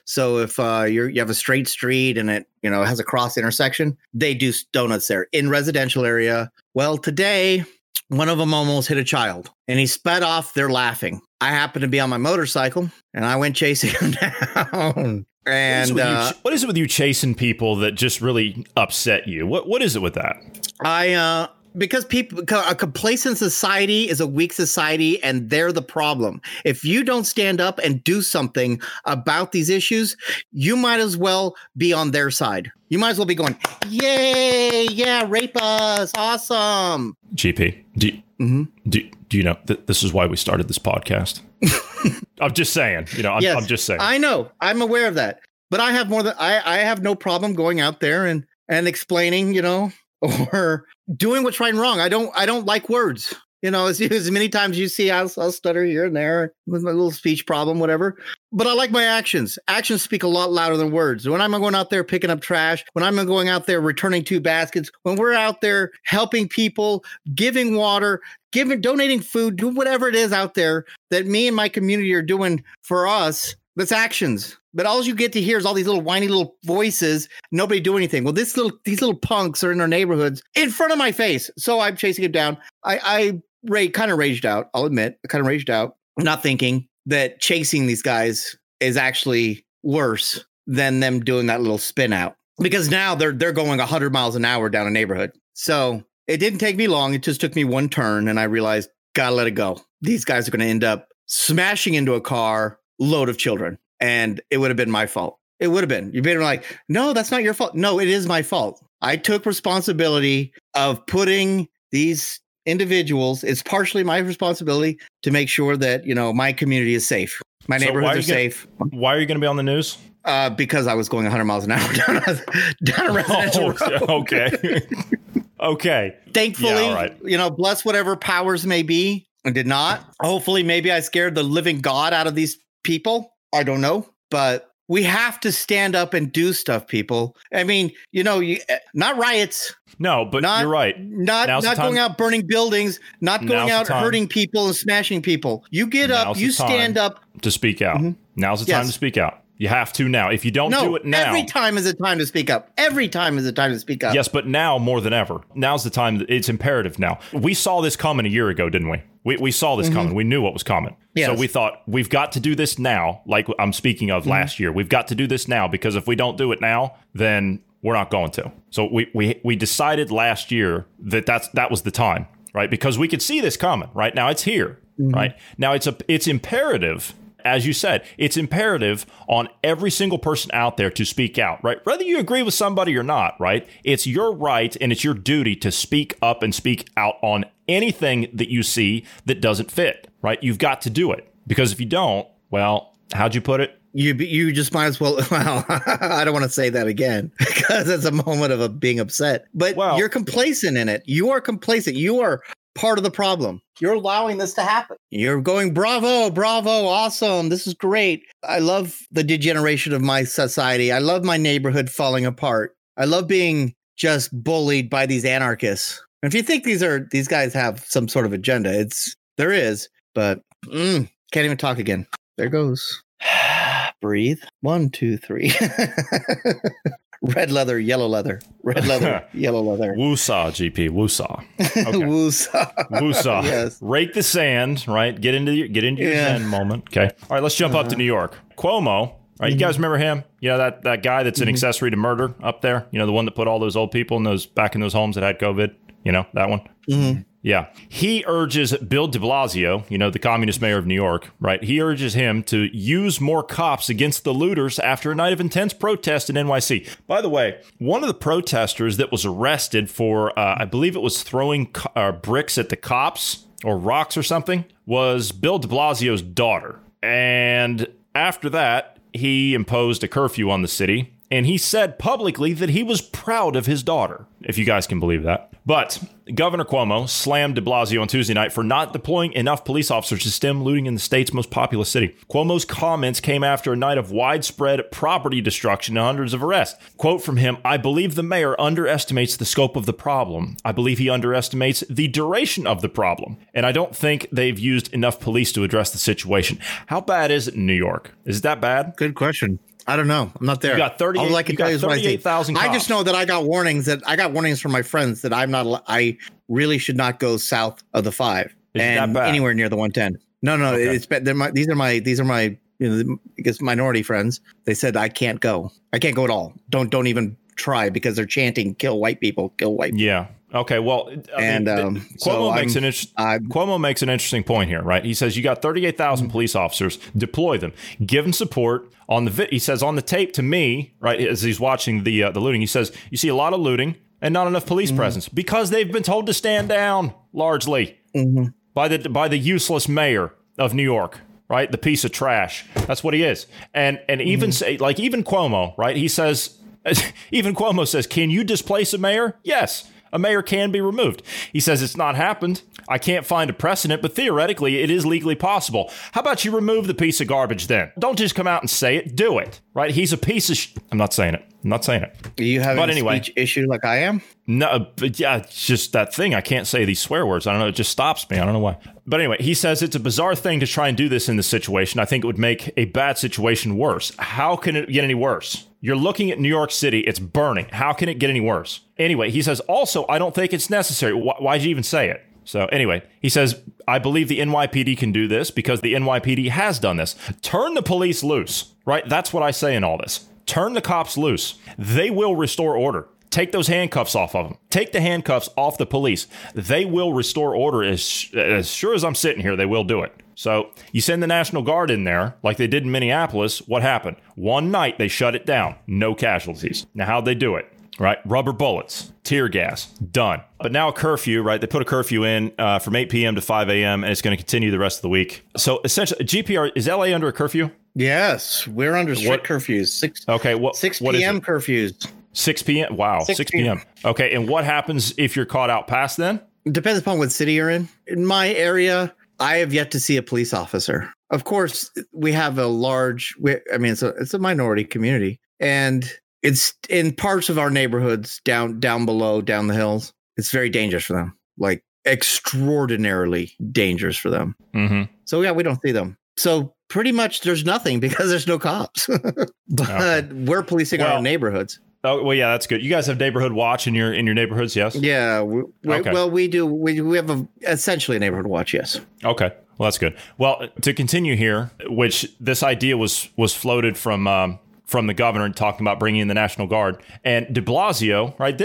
So if uh you're you have a straight street and it you know has a cross intersection they do donuts there in residential area. Well today one of them almost hit a child and he sped off they're laughing i happened to be on my motorcycle and i went chasing him down and with uh, you, what is it with you chasing people that just really upset you? What what is it with that? i uh because people a complacent society is a weak society and they're the problem if you don't stand up and do something about these issues you might as well be on their side you might as well be going yay yeah rape us awesome GP, do you, hmm do, do you know that this is why we started this podcast? I'm just saying. You know, I'm, Yes, I'm just saying. I know. I'm aware of that. But I have more than I, I have no problem going out there and and explaining, you know, or doing what's right and wrong. I don't I don't like words. You know, as, as many times you see I'll, I'll stutter here and there with my little speech problem, whatever. But I like my actions. Actions speak a lot louder than words. When I'm going out there picking up trash, when I'm going out there returning two baskets, when we're out there helping people, giving water, giving donating food, do whatever it is out there that me and my community are doing for us, that's actions. But all you get to hear is all these little whiny little voices. Nobody do anything. Well, this little these little punks are in our neighborhoods in front of my face. So I'm chasing it down. I I kind of raged out. I'll admit, I kind of raged out, not thinking that chasing these guys is actually worse than them doing that little spin out because now they're they're going 100 miles an hour down a neighborhood. So it didn't take me long. It just took me one turn, and I realized gotta let it go. These guys are going to end up smashing into a car load of children, and it would have been my fault. It would have been. You'd been like, no, that's not your fault. No, it is my fault. I took responsibility of putting these individuals. It's partially my responsibility to make sure that you know my community is safe. My So neighborhoods are are you gonna- safe why are you going to be on the news? uh, because I was going 100 miles an hour down a, down a residential road. Oh, okay. okay. Thankfully, Yeah, right. you know, bless whatever powers may be. I did not. Hopefully, maybe I scared the living God out of these people. I don't know, but we have to stand up and do stuff, people. I mean, you know, you eh, not riots, No, but Not- you're right. not Now's not going out burning buildings, not going Now's out hurting people and smashing people. You get up, Now's the you stand up. To speak out. Now's the time to speak out. You have to now. If you don't No, do it now, every time is a time to speak up. Every time is a time to speak up. Yes, but now more than ever. Now's the time. It's imperative now. We saw this coming a year ago, didn't we? We, we saw this coming. We knew what was coming. So Mm-hmm. We thought we've got to do this now. Like I'm speaking of Mm-hmm. last year, we've got to do this now because if we don't do it now, then we're not going to. So we we we decided last year that that's that was the time, right? Because we could see this coming. Right now, it's here. Mm-hmm. Right now, it's a it's imperative. As you said, it's imperative on every single person out there to speak out, right? Whether you agree with somebody or not, right? It's your right and it's your duty to speak up and speak out on anything that you see that doesn't fit, right? You've got to do it because if you don't, well, how'd you put it? you you just might as well. Well, I don't want to say that again because it's a moment of a being upset. But Well- you're complacent in it. You are complacent. You are part of the problem. You're allowing this to happen. You're going, bravo, bravo, awesome. This is great. I love the degeneration of my society. I love my neighborhood falling apart. I love being just bullied by these anarchists. And if you think these are these guys have some sort of agenda, it's there is, but mm, can't even talk again. There goes. Breathe. One, two, three. Red leather, yellow leather. Red leather, yellow leather. Woosah, GP, woosah. Okay. Woosah. Woosah. Yes. Rake the sand, right? Get into your get into your Yeah. zen moment. Okay. All right, let's jump up to uh-huh. New York. Cuomo, right? You mm-hmm. guys remember him? You know that that guy that's an mm-hmm. accessory to murder up there? You know, the one that put all those old people in those back in those homes that had COVID? You know, that one? Mhm. Yeah. He urges Bill de Blasio, you know, the communist mayor of New York, right? He urges him to use more cops against the looters after a night of intense protest in NYC. By the way, one of the protesters that was arrested for, uh, I believe it was throwing co- uh, bricks at the cops or rocks or something, was Bill de Blasio's daughter. And after that, he imposed a curfew on the city and he said publicly that he was proud of his daughter, if you guys can believe that. But Governor Cuomo slammed de Blasio on Tuesday night for not deploying enough police officers to stem looting in the state's most populous city. Cuomo's comments came after a night of widespread property destruction and hundreds of arrests. Quote from him I believe the mayor underestimates the scope of the problem. I believe he underestimates the duration of the problem. And I don't think they've used enough police to address the situation. How bad is it in New York? Is that bad? Good question. I don't know. I'm not there. You got 38 All I can tell you is what I see. 38,000 I just know that I got warnings that I got warnings from my friends that I'm not. I really should not go south of the five and anywhere near the 110. No, no, Okay. it's bad. My, these are my these are my you know I guess minority friends. They said I can't go. I can't go at all. Don't don't even try because they're chanting "kill white people, kill white." people. Yeah. Okay. Well, I And, mean, um, Cuomo so makes I'm- an interest. I'm- Cuomo makes an interesting point here, right? He says you got 38,000 Mm-hmm. police officers, deploy them, give them support on the. Vi- he says on the tape to me, right, as he's watching the uh, the looting, he says you see a lot of looting and not enough police Mm-hmm. presence because they've been told to stand down largely Mm-hmm. by the by the useless mayor of New York. Right, the piece of trash. That's what he is, and and even say like even Cuomo, right? He says even Cuomo says, "Can you displace a mayor?" Yes, a mayor can be removed. He says it's not happened. I can't find a precedent, but theoretically, it is legally possible. How about you remove the piece of garbage then? Don't just come out and say it. Do it. Right? He's a piece of. Sh- I'm not saying it. I'm not saying it. Do you have But any anyway. speech issue like I am? No, but yeah, it's just that thing. I can't say these swear words. I don't know. It just stops me. I don't know why. But anyway, he says it's a bizarre thing to try and do this in this situation. I think it would make a bad situation worse. How can it get any worse? You're looking at New York City. It's burning. How can it get any worse? Anyway, he says also, I don't think it's necessary. Why, why'd you even say it? So anyway, he says, I believe the NYPD can do this because the NYPD has done this. Turn the police loose, right? That's what I say in all this. Turn the cops loose. They will restore order. Take those handcuffs off of them. Take the handcuffs off the police. They will restore order as, as sure as I'm sitting here, they will do it. So you send the National Guard in there like they did in Minneapolis. What happened? One night they shut it down. No casualties. Now, how'd they do it? Right? Rubber bullets, tear gas, done. But now a curfew, right? They put a curfew in uh, from 8 p.m. to 5 a.m., and it's going to continue the rest of the week. So essentially, GPR, is LA under a curfew? Yes, we're under strict What- curfews. Six Okay, what, six p.m. it? curfews. 6 p.m. Wow, 6, 6 p.m. Okay, and what happens if you're caught out past then? depends upon what city you're in. In my area, I have yet to see a police officer. Of course, we have a large. we- I mean, it's a it's a minority community, and it's in parts of our neighborhoods down down below, down the hills. It's very dangerous for them, like extraordinarily dangerous for them. Mm-hmm. So yeah, we don't see them. So pretty much, there's nothing because there's no cops. but Okay. we're policing Well, our neighborhoods. Oh well, yeah, that's good. You guys have neighborhood watch in your in your neighborhoods, yes? Yeah. We, Okay. Well, we do. We, we have a essentially a neighborhood watch. Yes. Okay, well that's good. Well, to continue here, which this idea was was floated from um, from the governor talking about bringing in the National Guard and De Blasio, right?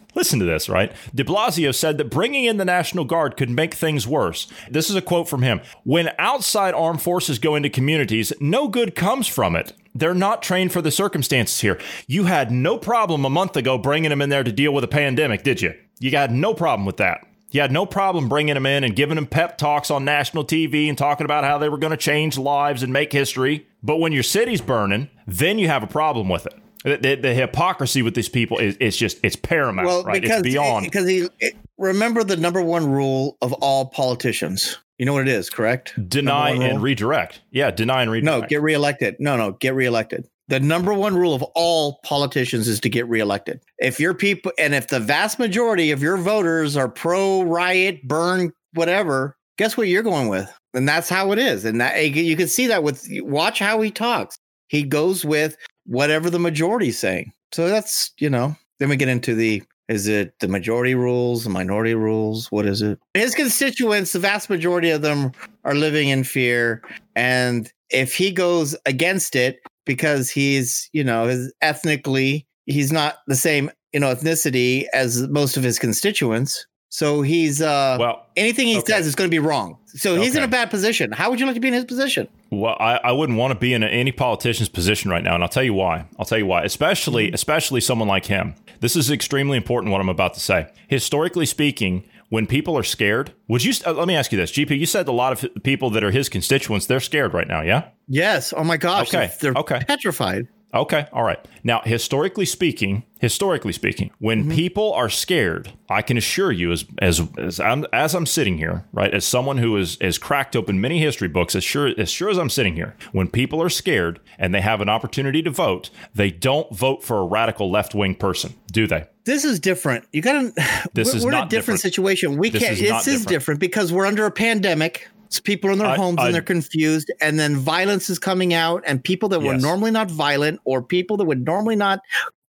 Listen to this, right? De Blasio said that bringing in the National Guard could make things worse. This is a quote from him. When outside armed forces go into communities, no good comes from it. They're not trained for the circumstances here. You had no problem a month ago bringing them in there to deal with a pandemic, did you? You had no problem with that. You had no problem bringing them in and giving them pep talks on national TV and talking about how they were going to change lives and make history. But when your city's burning, then you have a problem with it. The, the- the hypocrisy with these people is it's just it's paramount, Well, right? because it's beyond. because he remember the number one rule of all politicians. You know what it is, correct? deny and rule? redirect. Yeah, deny and redirect. No, get reelected. No, no, get reelected. The number one rule of all politicians is to get reelected. If your people and if the vast majority of your voters are pro riot, burn, whatever, guess what you're going with? And that's how it is. And that you can see that with watch how he talks. He goes with whatever the majority's saying. So that's, you know, then we get into the is it the majority rules, the minority rules? What is it? His constituents, the vast majority of them are living in fear. And if he goes against it because he's, you know, his ethnically, he's not the same, you know, ethnicity as most of his constituents, So he's uh Well, anything he okay. says is going to be wrong. So he's in a bad position. How would you like to be in his position? Well, I, I wouldn't want to be in any politician's position right now, and I'll tell you why. I'll tell you why. Especially, Mm-hmm. especially someone like him. This is extremely important. What I'm about to say. Historically speaking, when people are scared, would you? Uh, let me ask you this, GP. You said a lot of people that are his constituents, they're scared right now. Yeah. Yes. Oh my gosh. Okay. They're Okay. petrified. Okay. All right. Now, historically speaking, historically speaking, when Mm-hmm. people are scared, I can assure you, as as as I'm as I'm sitting here, right, as someone who is has cracked open many history books, as sure as sure as I'm sitting here, when people are scared and they have an opportunity to vote, they don't vote for a radical left wing person, do they? This is different. You got to. This we're, is we're in a not different, different. situation. We This can't. is This is different. different because we're under a pandemic. So people are in their I- homes I- and they're confused, and then violence is coming out, and people that were normally not violent or people that would normally not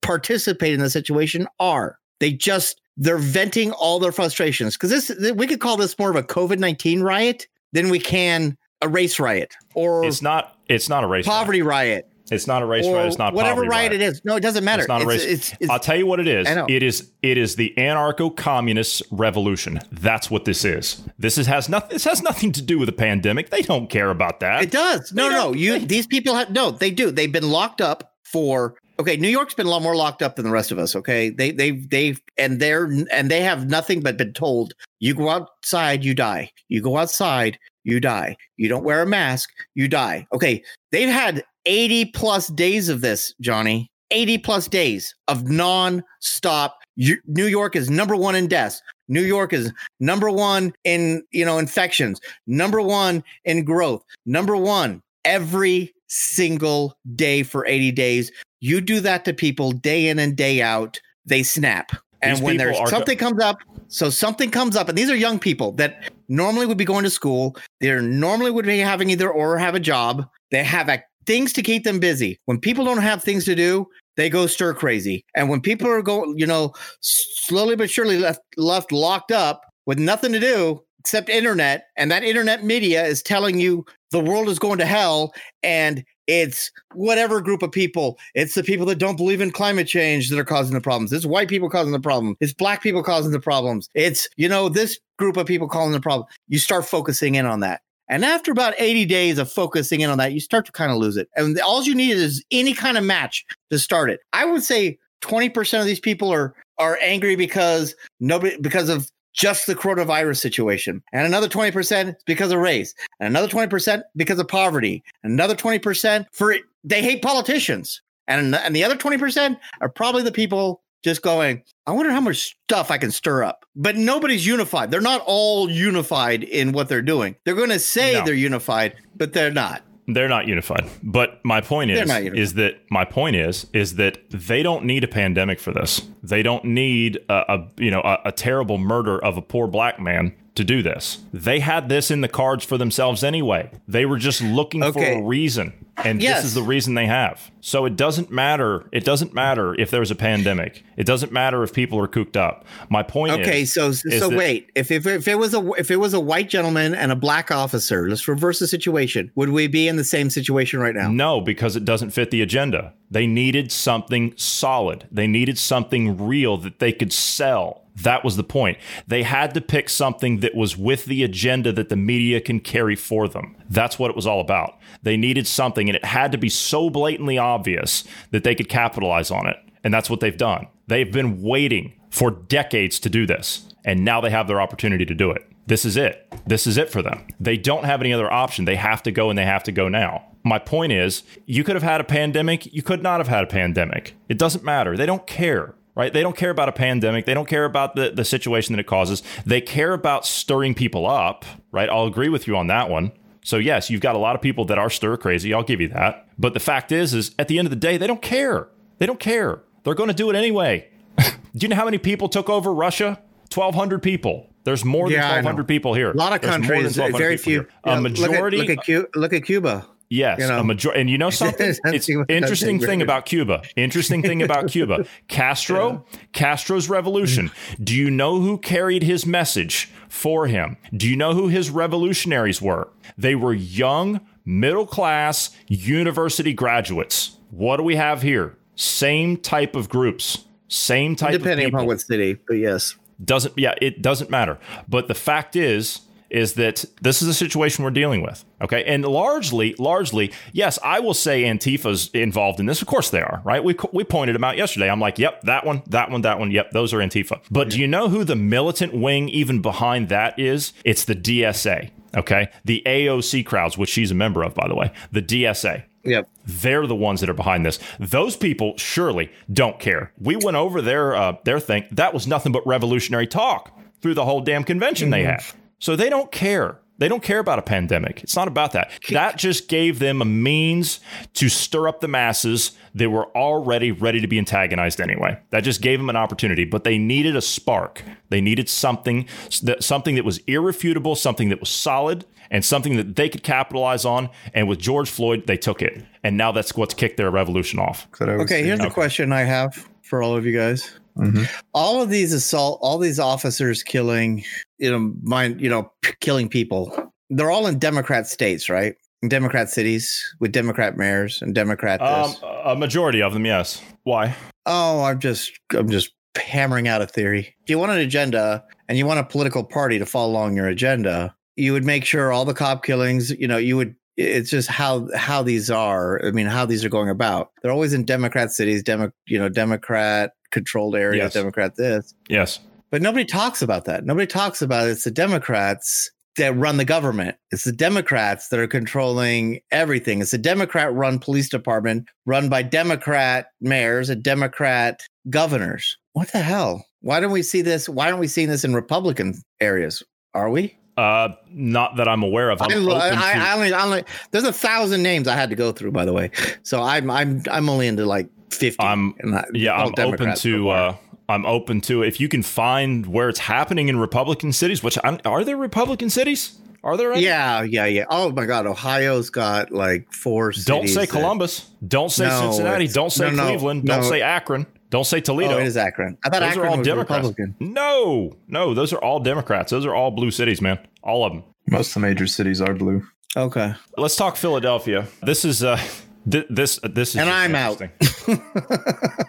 participate in the situation are. They just they're venting all their frustrations because this we could call this more of a COVID nineteen riot than we can a race riot or It's not. It's not a race. riot. poverty riot It's not a race riot. It's not whatever riot, riot. it is. No, it doesn't matter. It's not a race. It's, it's, I'll tell you what it is. It is it is the anarcho-communist revolution. That's what this is. This is has nothing. This has nothing to do with the pandemic. They don't care about that. It does. No, no. You they- these people have no, they do. They've been locked up for okay, New York's been a lot more locked up than the rest of us. Okay. They they they and they're and they have nothing but been told you go outside, you die. You go outside, you die. You don't wear a mask, you die. Okay. They've had 80 plus days of this, Johnny. 80 plus days of non-stop. New York is number one in deaths. New York is number one in you know infections, number one in growth, number one every single day for 80 days. You do that to people day in and day out, they snap. And These when there's are go- something comes up, so something comes up, and these are young people that normally would be going to school. They're normally would be having either or have a job. They have ac- things to keep them busy. When people don't have things to do, they go stir crazy. And when people are going, you know, slowly but surely left left locked up with nothing to do except internet, and that internet media is telling you the world is going to hell, and it's whatever group of people. It's the people that don't believe in climate change that are causing the problems. It's white people causing the problem. It's black people causing the problems. It's, you know, this group of people causing the problem. You start focusing in on that. And after about 80 days of focusing in on that, you start to kind of lose it. And all you need is any kind of match to start it. I would say 20% of these people are are angry because nobody because of just the coronavirus situation. And another 20% is because of race. And another 20% because of poverty. And another 20% for they hate politicians. And and the other 20% are probably the people just going, I wonder how much stuff I can stir up. But nobody's unified. They're not all unified in what they're doing. They're going to say No. they're unified, but they're not. They're not unified. But my point is is that my point is is that they don't need a pandemic for this. They don't need a, a you know a, a terrible murder of a poor black man to do this. They had this in the cards for themselves anyway. They were just looking Okay. for a reason. And Yes. this is the reason they have. So it doesn't matter. It doesn't matter if there's a pandemic. It doesn't matter if people are cooped up. My point Okay, is so is so wait. If, if if it was a if it was a white gentleman and a black officer, let's reverse the situation. Would we be in the same situation right now? No, because it doesn't fit the agenda. They needed something solid. They needed something real that they could sell. That was the point. They had to pick something that was with the agenda that the media can carry for them. That's what it was all about. They needed something, and it had to be so blatantly obvious that they could capitalize on it. And that's what they've done. They've been waiting for decades to do this, and now they have their opportunity to do it. This is it. This is it for them. They don't have any other option. They have to go and they have to go now. My point is, you could have had a pandemic, you could not have had a pandemic. It doesn't matter. They don't care, right? They don't care about a pandemic. They don't care about the, the situation that it causes. They care about stirring people up, right? I'll agree with you on that one. So yes, you've got a lot of people that are stir crazy. I'll give you that. But the fact is, is at the end of the day, they don't care. They don't care. They're going to do it anyway. do you know how many people took over Russia? 1,200 people. There's more than Yeah, I 1,200 people here. A lot of There's countries, uh, very people few. A know, look at- majority. Look at, Cu- look at Cuba. Yes, you know. a major and you know something? It's interesting thing about Cuba. Interesting thing about Cuba. Castro, Castro's revolution. Do you know who carried his message for him? Do you know who his revolutionaries were? They were young, middle class university graduates. What do we have here? Same type of groups. Same type Depending of people. upon what city, but yes. Doesn't yeah, it doesn't matter. But the fact is is that this is a situation we're dealing with. Okay. And largely, largely, yes, I will say Antifa's involved in this. Of course they are, right? We, we pointed them out yesterday. I'm like, yep, that one, that one, that one. Yep, those are Antifa. But do you know who the militant wing even behind that is? It's the DSA. Okay. The AOC crowds, which she's a member of, by the way, the DSA. Yep. They're the ones that are behind this. Those people surely don't care. We went over their uh, their thing. That was nothing but revolutionary talk through the whole damn convention mm-hmm. they had. So they don't care. They don't care about a pandemic. It's not about that. That just gave them a means to stir up the masses that were already ready to be antagonized anyway. That just gave them an opportunity, but they needed a spark. They needed something that something that was irrefutable, something that was solid, and something that they could capitalize on. And with George Floyd, they took it. And now that's what's kicked their revolution off. Okay, here's okay. the question I have for all of you guys. Mm-hmm. All of these assault, all these officers killing, you know, mind, you know, p- killing people. They're all in Democrat states, right? In Democrat cities with Democrat mayors and Democrat. Um, a majority of them, yes. Why? Oh, I'm just, I'm just hammering out a theory. If you want an agenda and you want a political party to follow along your agenda, you would make sure all the cop killings, you know, you would it's just how how these are. I mean, how these are going about. They're always in Democrat cities, Demo, you know, Democrat controlled areas, yes. Democrat this. Yes. But nobody talks about that. Nobody talks about it. It's the Democrats that run the government. It's the Democrats that are controlling everything. It's a Democrat run police department run by Democrat mayors and Democrat governors. What the hell? Why don't we see this? Why aren't we seeing this in Republican areas? Are we? Uh, not that I'm aware of. I'm I, I, I, only, I only, there's a thousand names I had to go through, by the way. So I'm, I'm, I'm only into like 50. I'm, yeah, I'm open to, uh, I'm open to if you can find where it's happening in Republican cities. Which are there Republican cities? Are there? Any? Yeah, yeah, yeah. Oh my God, Ohio's got like four. Don't say Columbus. That, don't say no, Cincinnati. Don't say no, Cleveland. No, don't say Akron. Don't say Toledo. Oh, it is Akron. I thought those Akron are all was Democrats. Republican. No, no, those are all Democrats. Those are all blue cities, man. All of them. Most of the major cities are blue. Okay. Let's talk Philadelphia. This is uh th- this this is And I'm out.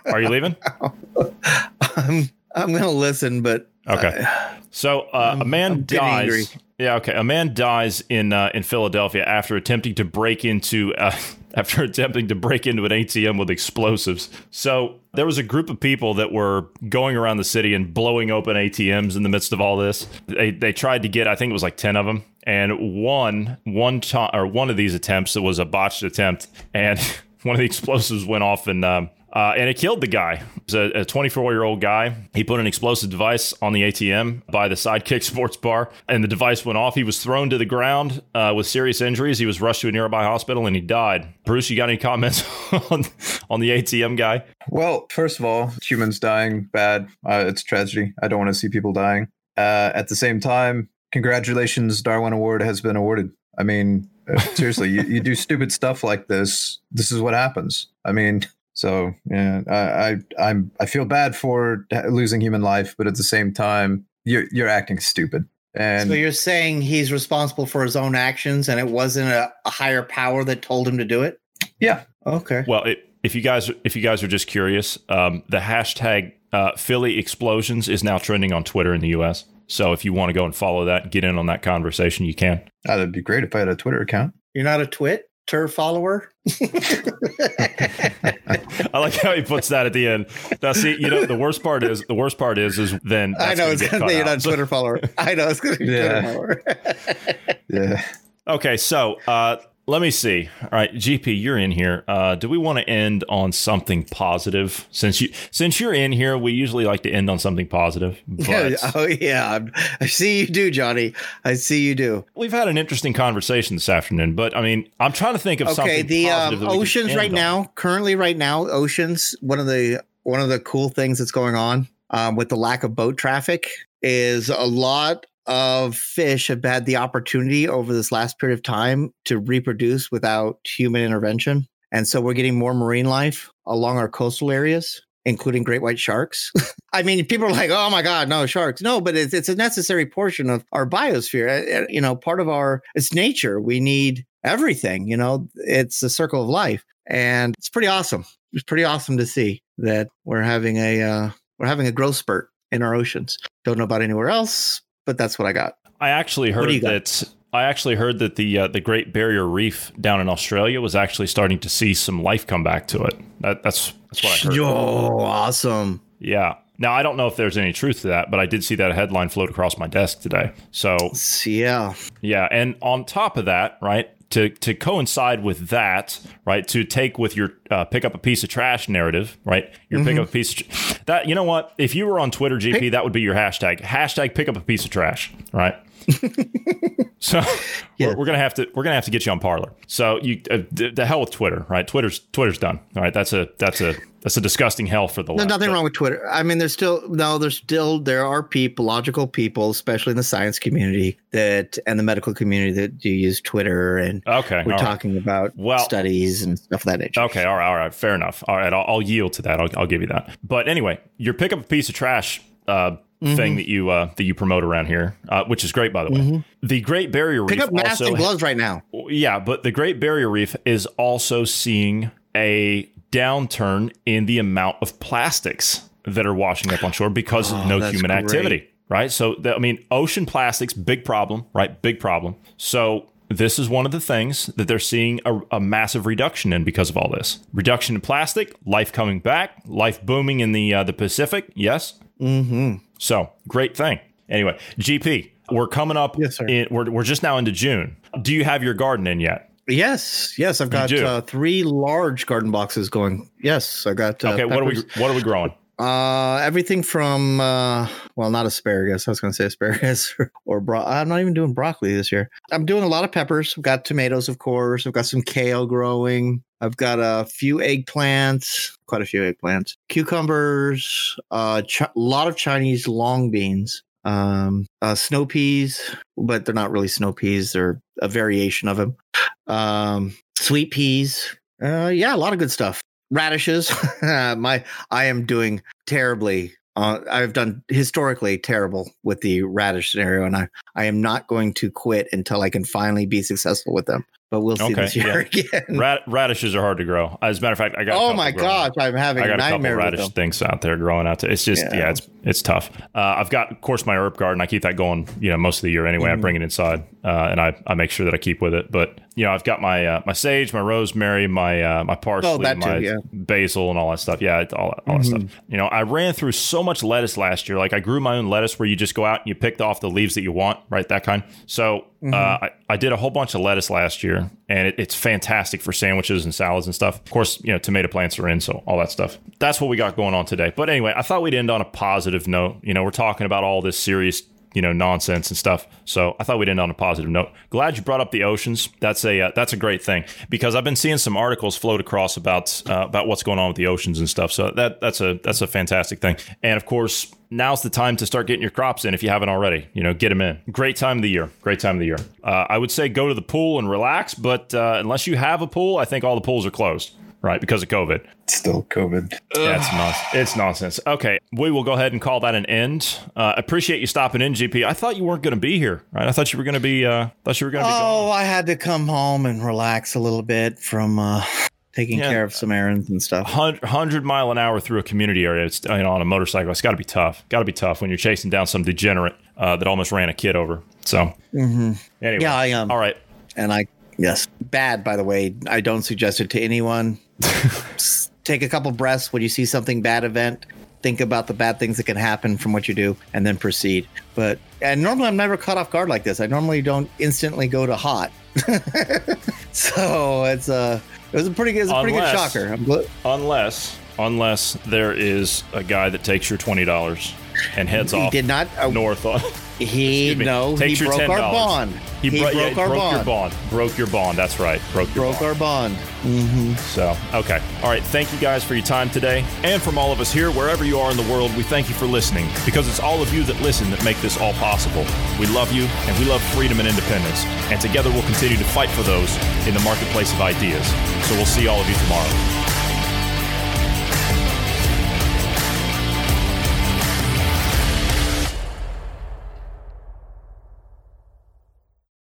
are you leaving? I'm I'm going to listen, but Okay. so uh, a man dies. Angry. Yeah, okay. A man dies in uh, in Philadelphia after attempting to break into uh, after attempting to break into an ATM with explosives. So there was a group of people that were going around the city and blowing open ATMs in the midst of all this. They they tried to get, I think it was like ten of them, and one one time or one of these attempts it was a botched attempt, and one of the explosives went off and um, uh, and it killed the guy. It was a 24 year old guy. He put an explosive device on the ATM by the Sidekick Sports Bar, and the device went off. He was thrown to the ground uh, with serious injuries. He was rushed to a nearby hospital and he died. Bruce, you got any comments on, on the ATM guy? Well, first of all, humans dying, bad. Uh, it's tragedy. I don't want to see people dying. Uh, at the same time, congratulations, Darwin Award has been awarded. I mean, uh, seriously, you, you do stupid stuff like this. This is what happens. I mean, so yeah, I, I I'm I feel bad for losing human life, but at the same time, you're you're acting stupid. And so you're saying he's responsible for his own actions, and it wasn't a, a higher power that told him to do it. Yeah. Okay. Well, it, if you guys if you guys are just curious, um, the hashtag uh, Philly explosions is now trending on Twitter in the U.S. So if you want to go and follow that, get in on that conversation, you can. Oh, that'd be great if I had a Twitter account. You're not a twit follower. I like how he puts that at the end. Now, see, you know, the worst part is the worst part is is then I know it's gonna be a Twitter follower. I know it's gonna be yeah. Twitter follower. yeah. Okay, so uh, let me see. All right, GP, you're in here. Uh, do we want to end on something positive? Since you since you're in here, we usually like to end on something positive. But oh yeah, I see you do, Johnny. I see you do. We've had an interesting conversation this afternoon, but I mean, I'm trying to think of okay, something. Okay, the um, oceans right on. now, currently right now, oceans. One of the one of the cool things that's going on um, with the lack of boat traffic is a lot of fish have had the opportunity over this last period of time to reproduce without human intervention. And so we're getting more marine life along our coastal areas, including great white sharks. I mean, people are like, oh my God, no sharks. No, but it's, it's a necessary portion of our biosphere. You know, part of our, it's nature. We need everything, you know, it's the circle of life. And it's pretty awesome. It's pretty awesome to see that we're having a, uh, we're having a growth spurt in our oceans. Don't know about anywhere else, but that's what I got. I actually heard that. I actually heard that the uh, the Great Barrier Reef down in Australia was actually starting to see some life come back to it. That, that's that's what I heard. Yo, awesome. Yeah. Now I don't know if there's any truth to that, but I did see that headline float across my desk today. So Yeah. yeah, and on top of that, right, to to coincide with that, right, to take with your uh, pick up a piece of trash narrative, right, your pick up a piece of tr- that. You know what? If you were on Twitter, GP, that would be your hashtag. Hashtag pick up a piece of trash, right? so Yeah. we're, we're gonna have to we're gonna have to get you on Parler. So you uh, the, the hell with Twitter, right? Twitter's Twitter's done. All right, that's a that's a that's a disgusting hell for the There's left. nothing But- wrong with Twitter. I mean, there's still no, there's still there are people, logical people, especially in the science community that and the medical community that do use Twitter, and Okay, we're all right. talking about Well- studies and stuff of that nature. Okay, all right, all right, fair enough. All right, I'll, I'll yield to that. I'll, I'll give you that. But anyway, your pick up a piece of trash uh, Mm-hmm. thing that you uh, that you promote around here, uh, which is great by the way. The Great Barrier Pick Reef up masks also, and gloves right now. yeah, but the Great Barrier Reef is also seeing a downturn in the amount of plastics that are washing up on shore because of Oh, no human great. activity. Right. So, I mean, ocean plastics, big problem, right? Big problem. So, this is one of the things that they're seeing a, a massive reduction in because of all this reduction in plastic, life coming back, life booming in the uh, the Pacific. Yes. Mm-hmm. So great thing. Anyway, GP, we're coming up. Yes, sir. In, we're we're just now into June. Do you have your garden in yet? Yes, yes, I've got uh, three large garden boxes going. Yes, I got. Uh, Okay. What are we. What are we growing? Uh, everything from uh, well, not asparagus. I was going to say asparagus or, bro- I'm not even doing broccoli this year. I'm doing a lot of peppers. I've got tomatoes, of course. I've got some kale growing. I've got a few eggplants, quite a few eggplants, cucumbers, a ch- lot of Chinese long beans, um, uh, snow peas, but they're not really snow peas. They're a variation of them. Um, sweet peas. Uh, yeah, a lot of good stuff. Radishes. My, I am doing terribly. Uh, I've done historically terrible with the radish scenario, and I, I am not going to quit until I can finally be successful with them. But we'll see Okay, this year again. Rad- radishes are hard to grow. As a matter of fact, I got. oh couple my growing. gosh, I'm having I a got a couple nightmare with radish things out there growing out there. It's just yeah, Yeah. it's it's tough. Uh, I've got, of course, my herb garden. I keep that going, you know, most of the year anyway. I Mhm. bring it inside, uh, and I, I make sure that I keep with it. But you know, I've got my uh, my sage, my rosemary, my uh, my parsley, Oh, that too, my yeah. basil, and all that stuff. Yeah, all that, all that Mhm. stuff. You know, I ran through so much lettuce last year. Like I grew my own lettuce where you just go out and you pick off the leaves that you want, right? That kind. So Mm-hmm. uh, I, I did a whole bunch of lettuce last year, and it, it's fantastic for sandwiches and salads and stuff. Of course, you know, tomato plants are in, so all that stuff. That's what we got going on today. But anyway, I thought we'd end on a positive note. You know, we're talking about all this serious you know nonsense and stuff. So I thought we'd end on a positive note. Glad you brought up the oceans. That's a uh, that's a great thing because I've been seeing some articles float across about uh, about what's going on with the oceans and stuff. So that that's a that's a fantastic thing. And of course, now's the time to start getting your crops in if you haven't already. You know, get them in. Great time of the year. Great time of the year. Uh, I would say go to the pool and relax, but uh, unless you have a pool, I think all the pools are closed. Right, because of COVID. Still COVID. That's nonsense. It's nonsense. Okay, we will go ahead and call that an end. Uh, appreciate you stopping in, GP. I thought you weren't going to be here, right? I thought you were going to be. Uh, thought you were going to be. Oh, I had to come home and relax a little bit from uh, taking Yeah. care of some errands and stuff. Gone. Hundred mile an hour through a community area. It's you know on a motorcycle. It's got to be tough. Got to be tough when you're chasing down some degenerate uh, that almost ran a kid over. So hmm anyway, Yeah, I am. all right. and I yes, bad by the way. I don't suggest it to anyone. Take a couple breaths when you see something bad event. Think about the bad things that can happen from what you do, and then proceed. But and normally I'm never caught off guard like this. I normally don't instantly go to hot. so it's a it was a pretty it's a pretty good shocker. I'm gl- Unless unless there is a guy that takes your twenty dollars and heads he off did not. Uh, north on. he no. Takes he your broke our $10. bond. He, He, bro- broke yeah, our broke bond. your bond. Broke your bond. That's right. Broke your Broke bond. our bond. hmm So, okay. All right. Thank you guys for your time today. And from all of us here, wherever you are in the world, we thank you for listening because it's all of you that listen that make this all possible. We love you and we love freedom and independence. And together we'll continue to fight for those in the marketplace of ideas. So we'll see all of you tomorrow.